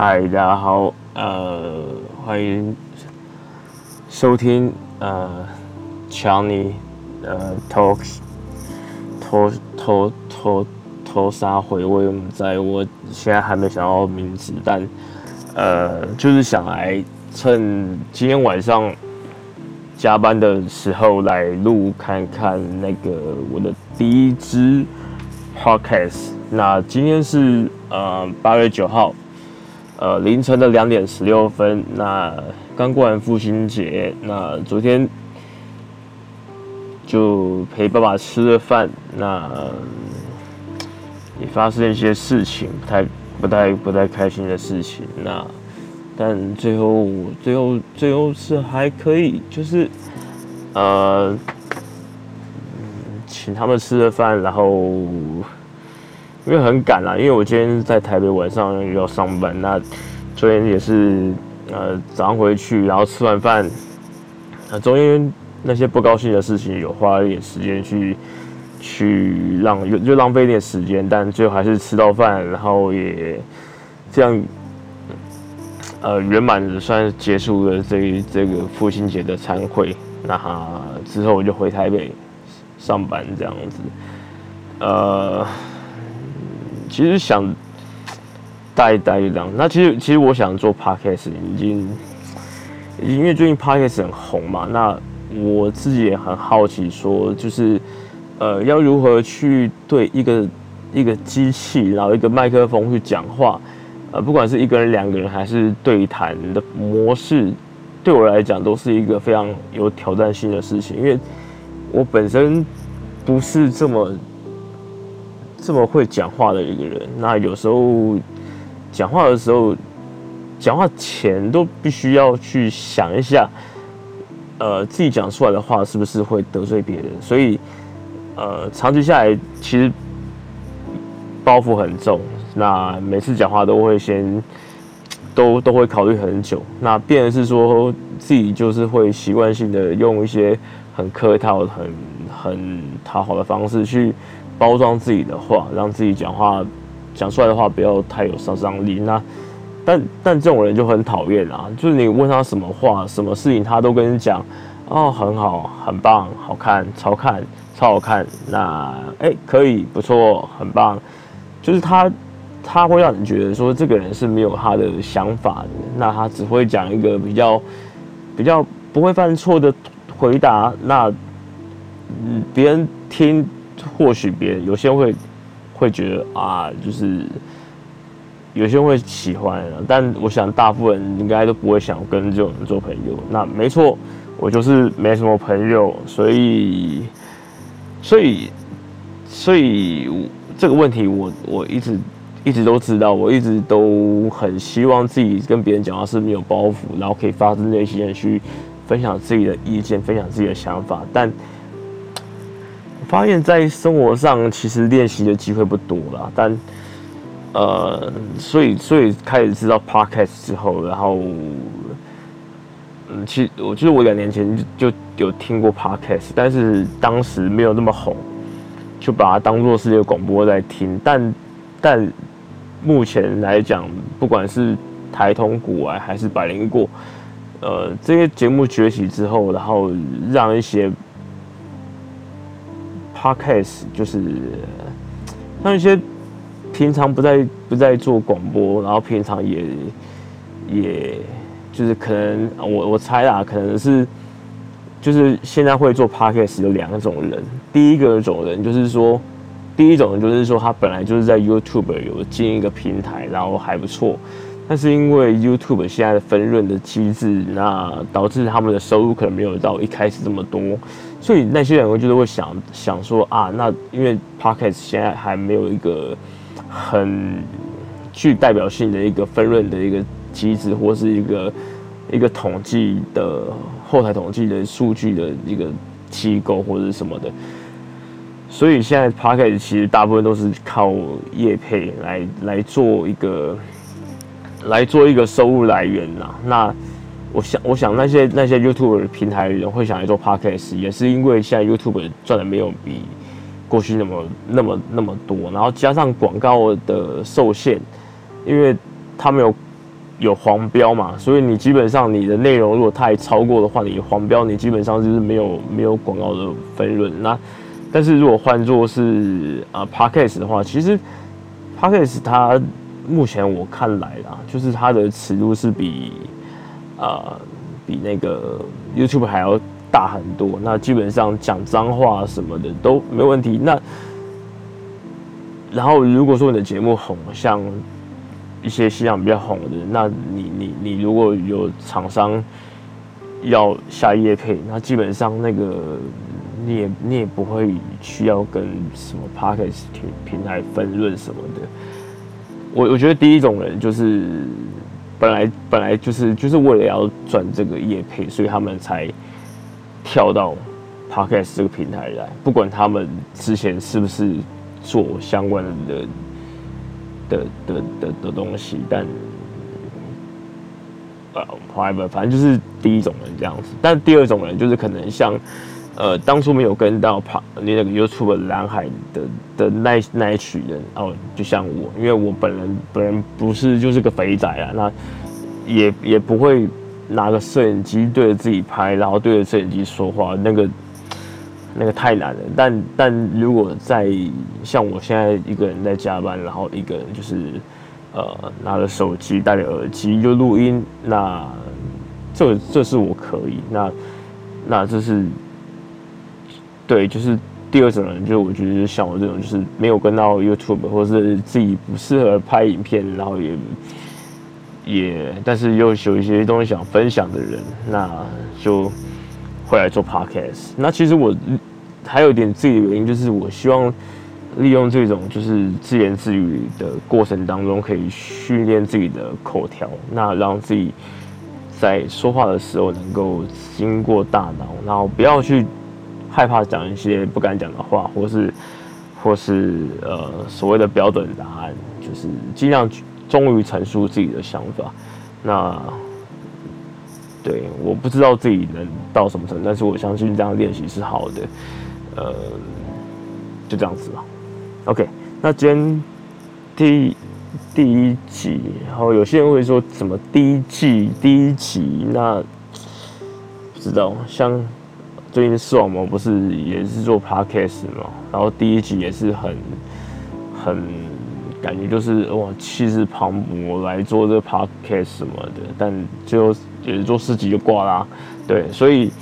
嗨，大家好，呃，欢迎收听呃强尼呃 talks 偷偷偷偷杀回味，我们在我现在还没想到名字，但呃就是想来趁今天晚上加班的时候来录看看那个我的第一支 podcast。那今天是呃八月九号。呃，凌晨的两点十六分，那刚过完父亲节，那昨天就陪爸爸吃了饭，那也发生一些事情，不太、不太、不太开心的事情。那但最后、最后、最后是还可以，就是呃，请他们吃了饭，然后。因为很赶啦，因为我今天在台北，晚上要上班。那昨天也是，呃，早上回去，然后吃完饭，呃，中间那些不高兴的事情，有花一点时间去去浪，就就浪费一点时间，但最后还是吃到饭，然后也这样，呃，圆满的算结束了这这个父亲节的餐会。那哈之后我就回台北上班，这样子，呃。其实想待一待就这样。那其实其实我想做 podcast 已经，因为最近 podcast 很红嘛。那我自己也很好奇，说就是呃要如何去对一个一个机器，然后一个麦克风去讲话，呃不管是一个人、两个人还是对谈的模式，对我来讲都是一个非常有挑战性的事情。因为我本身不是这么。这么会讲话的一个人，那有时候讲话的时候，讲话前都必须要去想一下，呃，自己讲出来的话是不是会得罪别人？所以，呃，长期下来其实包袱很重。那每次讲话都会先都都会考虑很久。那变的是说自己就是会习惯性的用一些很客套、很很讨好的方式去。包装自己的话，让自己讲话讲出来的话不要太有杀伤力。那但但这种人就很讨厌啊！就是你问他什么话、什么事情，他都跟你讲哦，很好、很棒、好看、超看、超好看。那哎，可以，不错，很棒。就是他他会让你觉得说这个人是没有他的想法的。那他只会讲一个比较比较不会犯错的回答。那嗯，别人听。或许别人有些会会觉得啊，就是有些人会喜欢，但我想大部分人应该都不会想跟这种人做朋友。那没错，我就是没什么朋友，所以所以所以这个问题，我我一直一直都知道，我一直都很希望自己跟别人讲话是没有包袱，然后可以发自内心的去分享自己的意见，分享自己的想法，但。发现，在生活上其实练习的机会不多啦，但呃，所以所以开始知道 podcast 之后，然后嗯，其实我就是我两年前就有听过 podcast，但是当时没有那么红，就把它当做是一个广播在听。但但目前来讲，不管是台通古玩还是百灵果，呃，这些节目崛起之后，然后让一些。Podcast 就是像一些平常不在不在做广播，然后平常也也就是可能我我猜啦，可能是就是现在会做 Podcast 有两种人，第一个种人就是说，第一种人就是说他本来就是在 YouTube 有经营一个平台，然后还不错。但是因为 YouTube 现在的分润的机制，那导致他们的收入可能没有到一开始这么多，所以那些人会就是会想想说啊，那因为 Podcast 现在还没有一个很具代表性的一个分润的一个机制，或是一个一个统计的后台统计的数据的一个机构或者什么的，所以现在 Podcast 其实大部分都是靠业配来来做一个。来做一个收入来源呐。那我想，我想那些那些 YouTube 平台人会想来做 Podcast，也是因为现在 YouTube 赚的没有比过去那么那么那么多，然后加上广告的受限，因为他没有有黄标嘛，所以你基本上你的内容如果太超过的话，你黄标你基本上就是没有没有广告的分润。那但是如果换作是啊 Podcast 的话，其实 Podcast 它目前我看来啦，就是它的尺度是比啊比那个 YouTube 还要大很多。那基本上讲脏话什么的都没问题。那然后如果说你的节目红，像一些西洋比较红的，那你你你如果有厂商要下夜配，那基本上那个你也你也不会需要跟什么 p a r k e s 平平台分润什么的。我我觉得第一种人就是本来本来就是就是为了要赚这个业配，所以他们才跳到 p a r k e s 这个平台来，不管他们之前是不是做相关的。的的的的东西，但呃反正就是第一种人这样子。但第二种人就是可能像呃，当初没有跟到跑你那个 YouTube 蓝海的的那那一群人哦，就像我，因为我本人本人不是就是个肥仔啊，那也也不会拿个摄影机对着自己拍，然后对着摄影机说话，那个。那个太难了，但但如果在像我现在一个人在加班，然后一个人就是呃拿着手机戴着耳机就录音，那这这是我可以，那那这是对，就是第二种人，就是我觉得像我这种就是没有跟到 YouTube 或是自己不适合拍影片，然后也也但是又有一些东西想分享的人，那就。会来做 podcast，那其实我还有一点自己的原因，就是我希望利用这种就是自言自语的过程当中，可以训练自己的口条，那让自己在说话的时候能够经过大脑，然后不要去害怕讲一些不敢讲的话，或是或是呃所谓的标准答案，就是尽量忠于陈述自己的想法，那。对，我不知道自己能到什么程度，但是我相信这样练习是好的。呃，就这样子吧。OK，那今天第第一集，然后有些人会说什么第一季第一集，那不知道。像最近视网膜不是也是做 Podcast 嘛，然后第一集也是很很感觉就是哇气势磅礴来做这 Podcast 什么的，但最后。也是做四集就挂啦，对，所以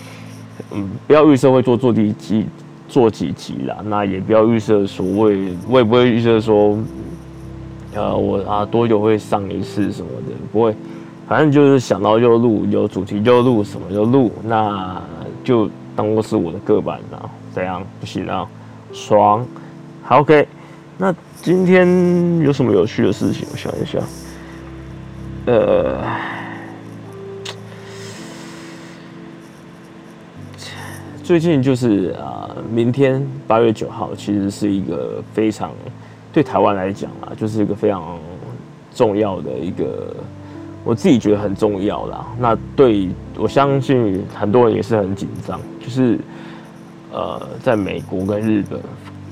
嗯，不要预设会做做第几做几集啦，那也不要预设所谓，我也不会预设说，呃，我啊多久会上一次什么的，不会，反正就是想到就录，有主题就录，什么就录，那就当做是我的个版啦，这样不行啊，爽，好，OK，那今天有什么有趣的事情？我想一下，呃。最近就是啊，明天八月九号，其实是一个非常对台湾来讲啊，就是一个非常重要的一个，我自己觉得很重要啦。那对我相信很多人也是很紧张，就是呃，在美国跟日本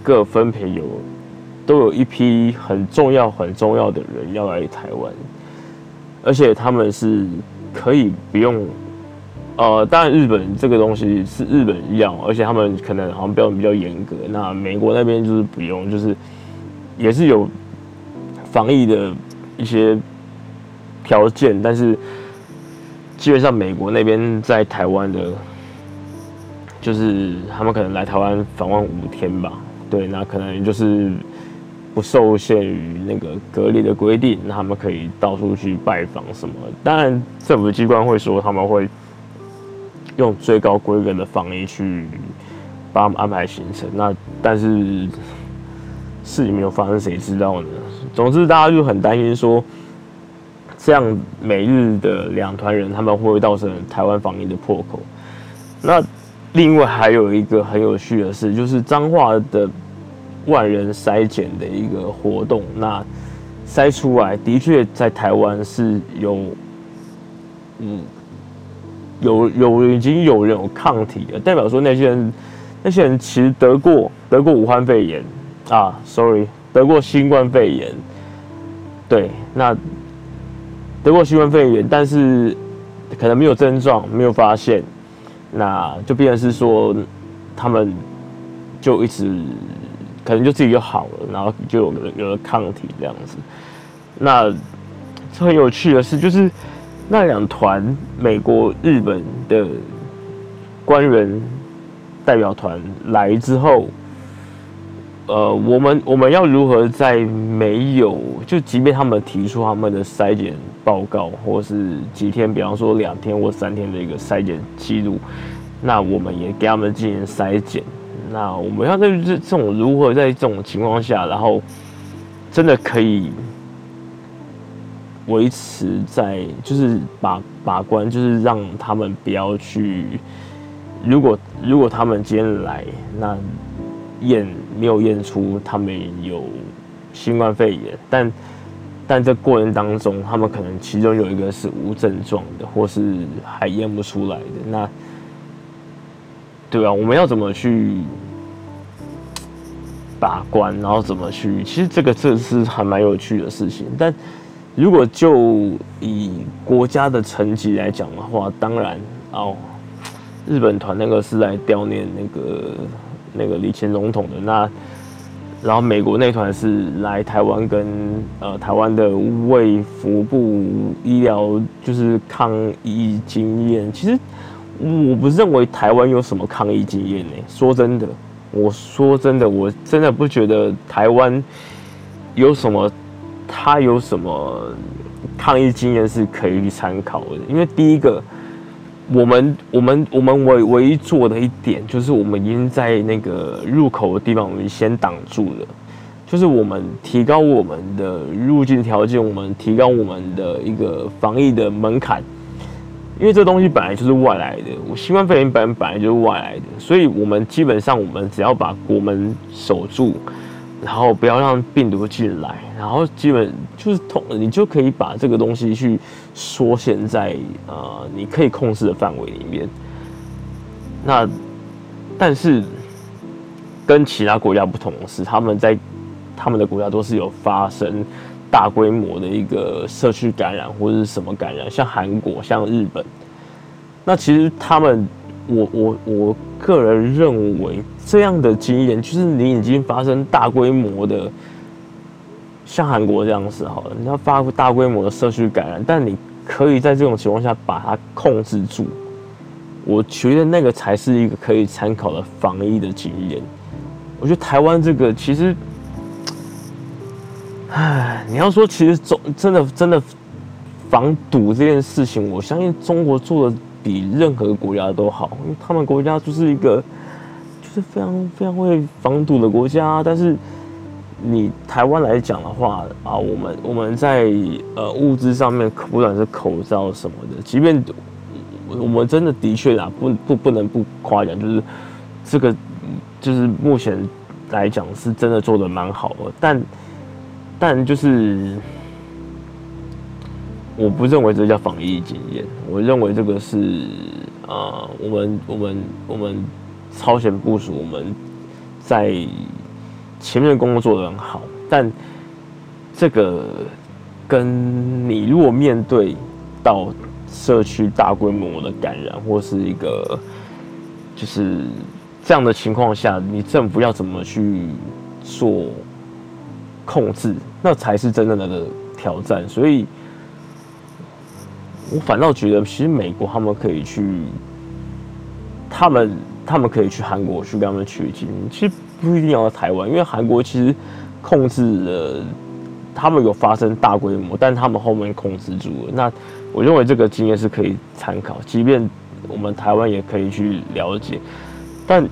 各分别有都有一批很重要很重要的人要来台湾，而且他们是可以不用。呃，当然，日本这个东西是日本要，而且他们可能好像标准比较严格。那美国那边就是不用，就是也是有防疫的一些条件，但是基本上美国那边在台湾的，就是他们可能来台湾访问五天吧，对，那可能就是不受限于那个隔离的规定，他们可以到处去拜访什么。当然，政府机关会说他们会。用最高规格的防疫去帮他们安排行程，那但是事情没有发生，谁知道呢？总之，大家就很担心说，这样美日的两团人他们会不会造成台湾防疫的破口？那另外还有一个很有趣的事，就是彰化的万人筛检的一个活动，那筛出来的确在台湾是有，嗯。有有已经有人有抗体了，代表说那些人那些人其实得过得过武汉肺炎啊，sorry，得过新冠肺炎。对，那得过新冠肺炎，但是可能没有症状，没有发现，那就变成是说他们就一直可能就自己就好了，然后就有了有了抗体这样子。那很有趣的是，就是那两团美国、日本的官员代表团来之后。呃，我们我们要如何在没有就即便他们提出他们的筛检报告，或是几天，比方说两天或三天的一个筛检记录，那我们也给他们进行筛检。那我们要在这这种如何在这种情况下，然后真的可以维持在就是把把关，就是让他们不要去。如果如果他们今天来，那。验没有验出他们有新冠肺炎，但但这过程当中，他们可能其中有一个是无症状的，或是还验不出来的。那对啊，我们要怎么去把关，然后怎么去？其实这个这是还蛮有趣的事情。但如果就以国家的层级来讲的话，当然哦，日本团那个是来悼念那个。那个李前总统的那，然后美国那团是来台湾跟呃台湾的卫福部医疗就是抗疫经验。其实我不认为台湾有什么抗疫经验呢。说真的，我说真的，我真的不觉得台湾有什么，他有什么抗疫经验是可以去参考的。因为第一个。我们我们我们唯唯一做的一点，就是我们已经在那个入口的地方，我们先挡住了。就是我们提高我们的入境条件，我们提高我们的一个防疫的门槛。因为这东西本来就是外来的，我新冠肺炎本本来就是外来的，所以我们基本上我们只要把国门守住。然后不要让病毒进来，然后基本就是通，你就可以把这个东西去缩限在呃你可以控制的范围里面。那但是跟其他国家不同的是，他们在他们的国家都是有发生大规模的一个社区感染或者是什么感染，像韩国、像日本。那其实他们，我我我个人认为。这样的经验就是你已经发生大规模的，像韩国这样子好了，你要发大规模的社区感染，但你可以在这种情况下把它控制住。我觉得那个才是一个可以参考的防疫的经验。我觉得台湾这个其实，唉，你要说其实中真的真的防堵这件事情，我相信中国做的比任何国家都好，因为他们国家就是一个。就是非常非常会防堵的国家，但是你台湾来讲的话啊，我们我们在呃物资上面，不管是口罩什么的，即便我们真的的确啊，不不不能不夸奖，就是这个就是目前来讲是真的做的蛮好的，但但就是我不认为这叫防疫经验，我认为这个是啊，我们我们我们。超前部署，我们在前面的工作做得很好，但这个跟你如果面对到社区大规模的感染，或是一个就是这样的情况下，你政府要怎么去做控制，那才是真正的挑战。所以，我反倒觉得，其实美国他们可以去，他们。他们可以去韩国去跟他们取经，其实不一定要台湾，因为韩国其实控制了，他们有发生大规模，但他们后面控制住了。那我认为这个经验是可以参考，即便我们台湾也可以去了解。但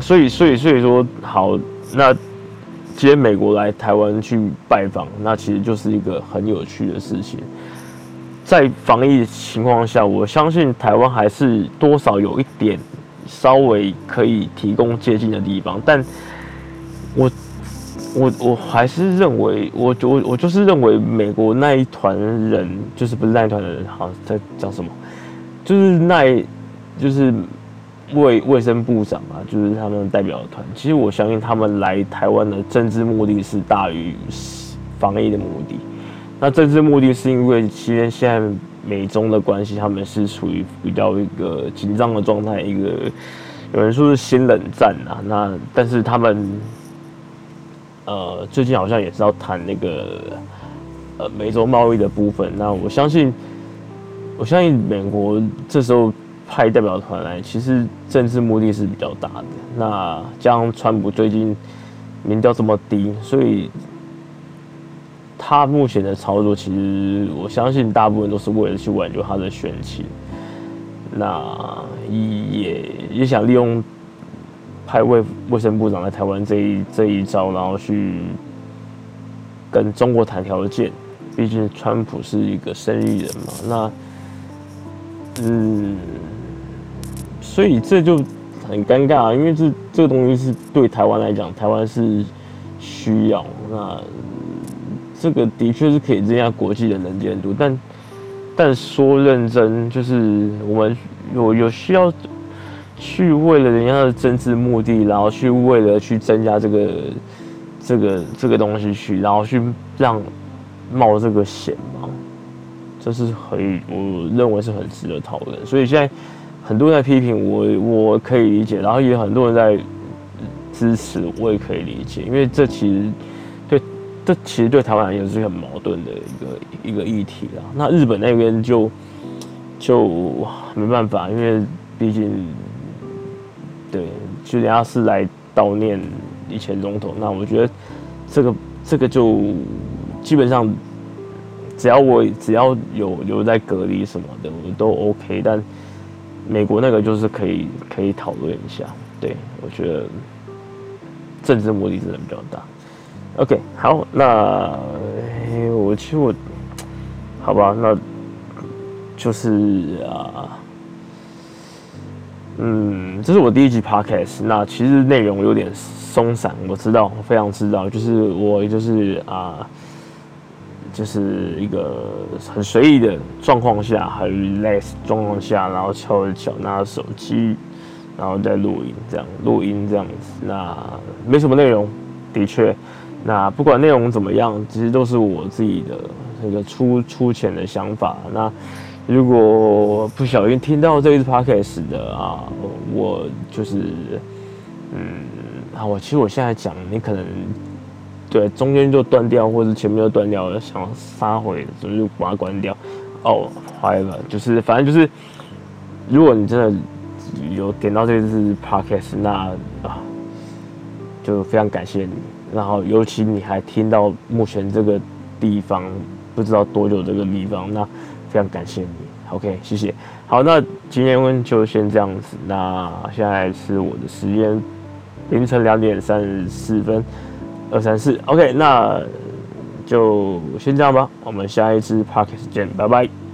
所以所以所以说好，那接美国来台湾去拜访，那其实就是一个很有趣的事情。在防疫情况下，我相信台湾还是多少有一点。稍微可以提供接近的地方，但我我我还是认为，我我我就是认为美国那一团人，就是不是那一团的人，好在讲什么，就是那，就是卫卫生部长嘛，就是他们代表团。其实我相信他们来台湾的政治目的是大于防疫的目的。那政治目的是因为其实现在美中的关系，他们是处于比较一个紧张的状态，一个有人说是新冷战啊。那但是他们呃最近好像也是要谈那个呃美洲贸易的部分。那我相信，我相信美国这时候派代表团来，其实政治目的是比较大的。那加上川普最近。民调这么低，所以他目前的操作，其实我相信大部分都是为了去挽救他的选情。那也也想利用派卫卫生部长来台湾这一这一招，然后去跟中国谈条件。毕竟川普是一个生意人嘛，那嗯，所以这就。很尴尬，因为这这个东西是对台湾来讲，台湾是需要。那这个的确是可以增加国际的能见度，但但说认真，就是我们有有需要去为了人家的政治目的，然后去为了去增加这个这个这个东西去，然后去让冒这个险吗？这是很我认为是很值得讨论。所以现在。很多人在批评我，我可以理解，然后也很多人在支持，我也可以理解，因为这其实这其实对台湾也是很矛盾的一个一个议题啦。那日本那边就就没办法，因为毕竟对，就人家是来悼念以前总统，那我觉得这个这个就基本上只要我只要有留在隔离什么的，我都 OK，但。美国那个就是可以可以讨论一下，对我觉得政治目的真的比较大。OK，好，那我其实我好吧，那就是啊，嗯，这是我第一集 Podcast，那其实内容有点松散，我知道，我非常知道，就是我就是啊。就是一个很随意的状况下，很 relax 状况下，然后敲着脚，拿着手机，然后再录音，这样录音这样子，那没什么内容，的确，那不管内容怎么样，其实都是我自己的那个粗粗浅的想法。那如果不小心听到这一次 podcast 的啊，我就是，嗯，啊，我其实我现在讲，你可能。对，中间就断掉，或者前面就断掉了，想杀回，所以就把它关掉。哦，坏了，就是反正就是，如果你真的有点到这一次 podcast，那啊，就非常感谢你。然后，尤其你还听到目前这个地方，不知道多久这个地方，那非常感谢你。OK，谢谢。好，那今天问就先这样子。那现在是我的时间，凌晨两点三十四分。二三四，OK，那就先这样吧。我们下一次 Podcast 见，拜拜。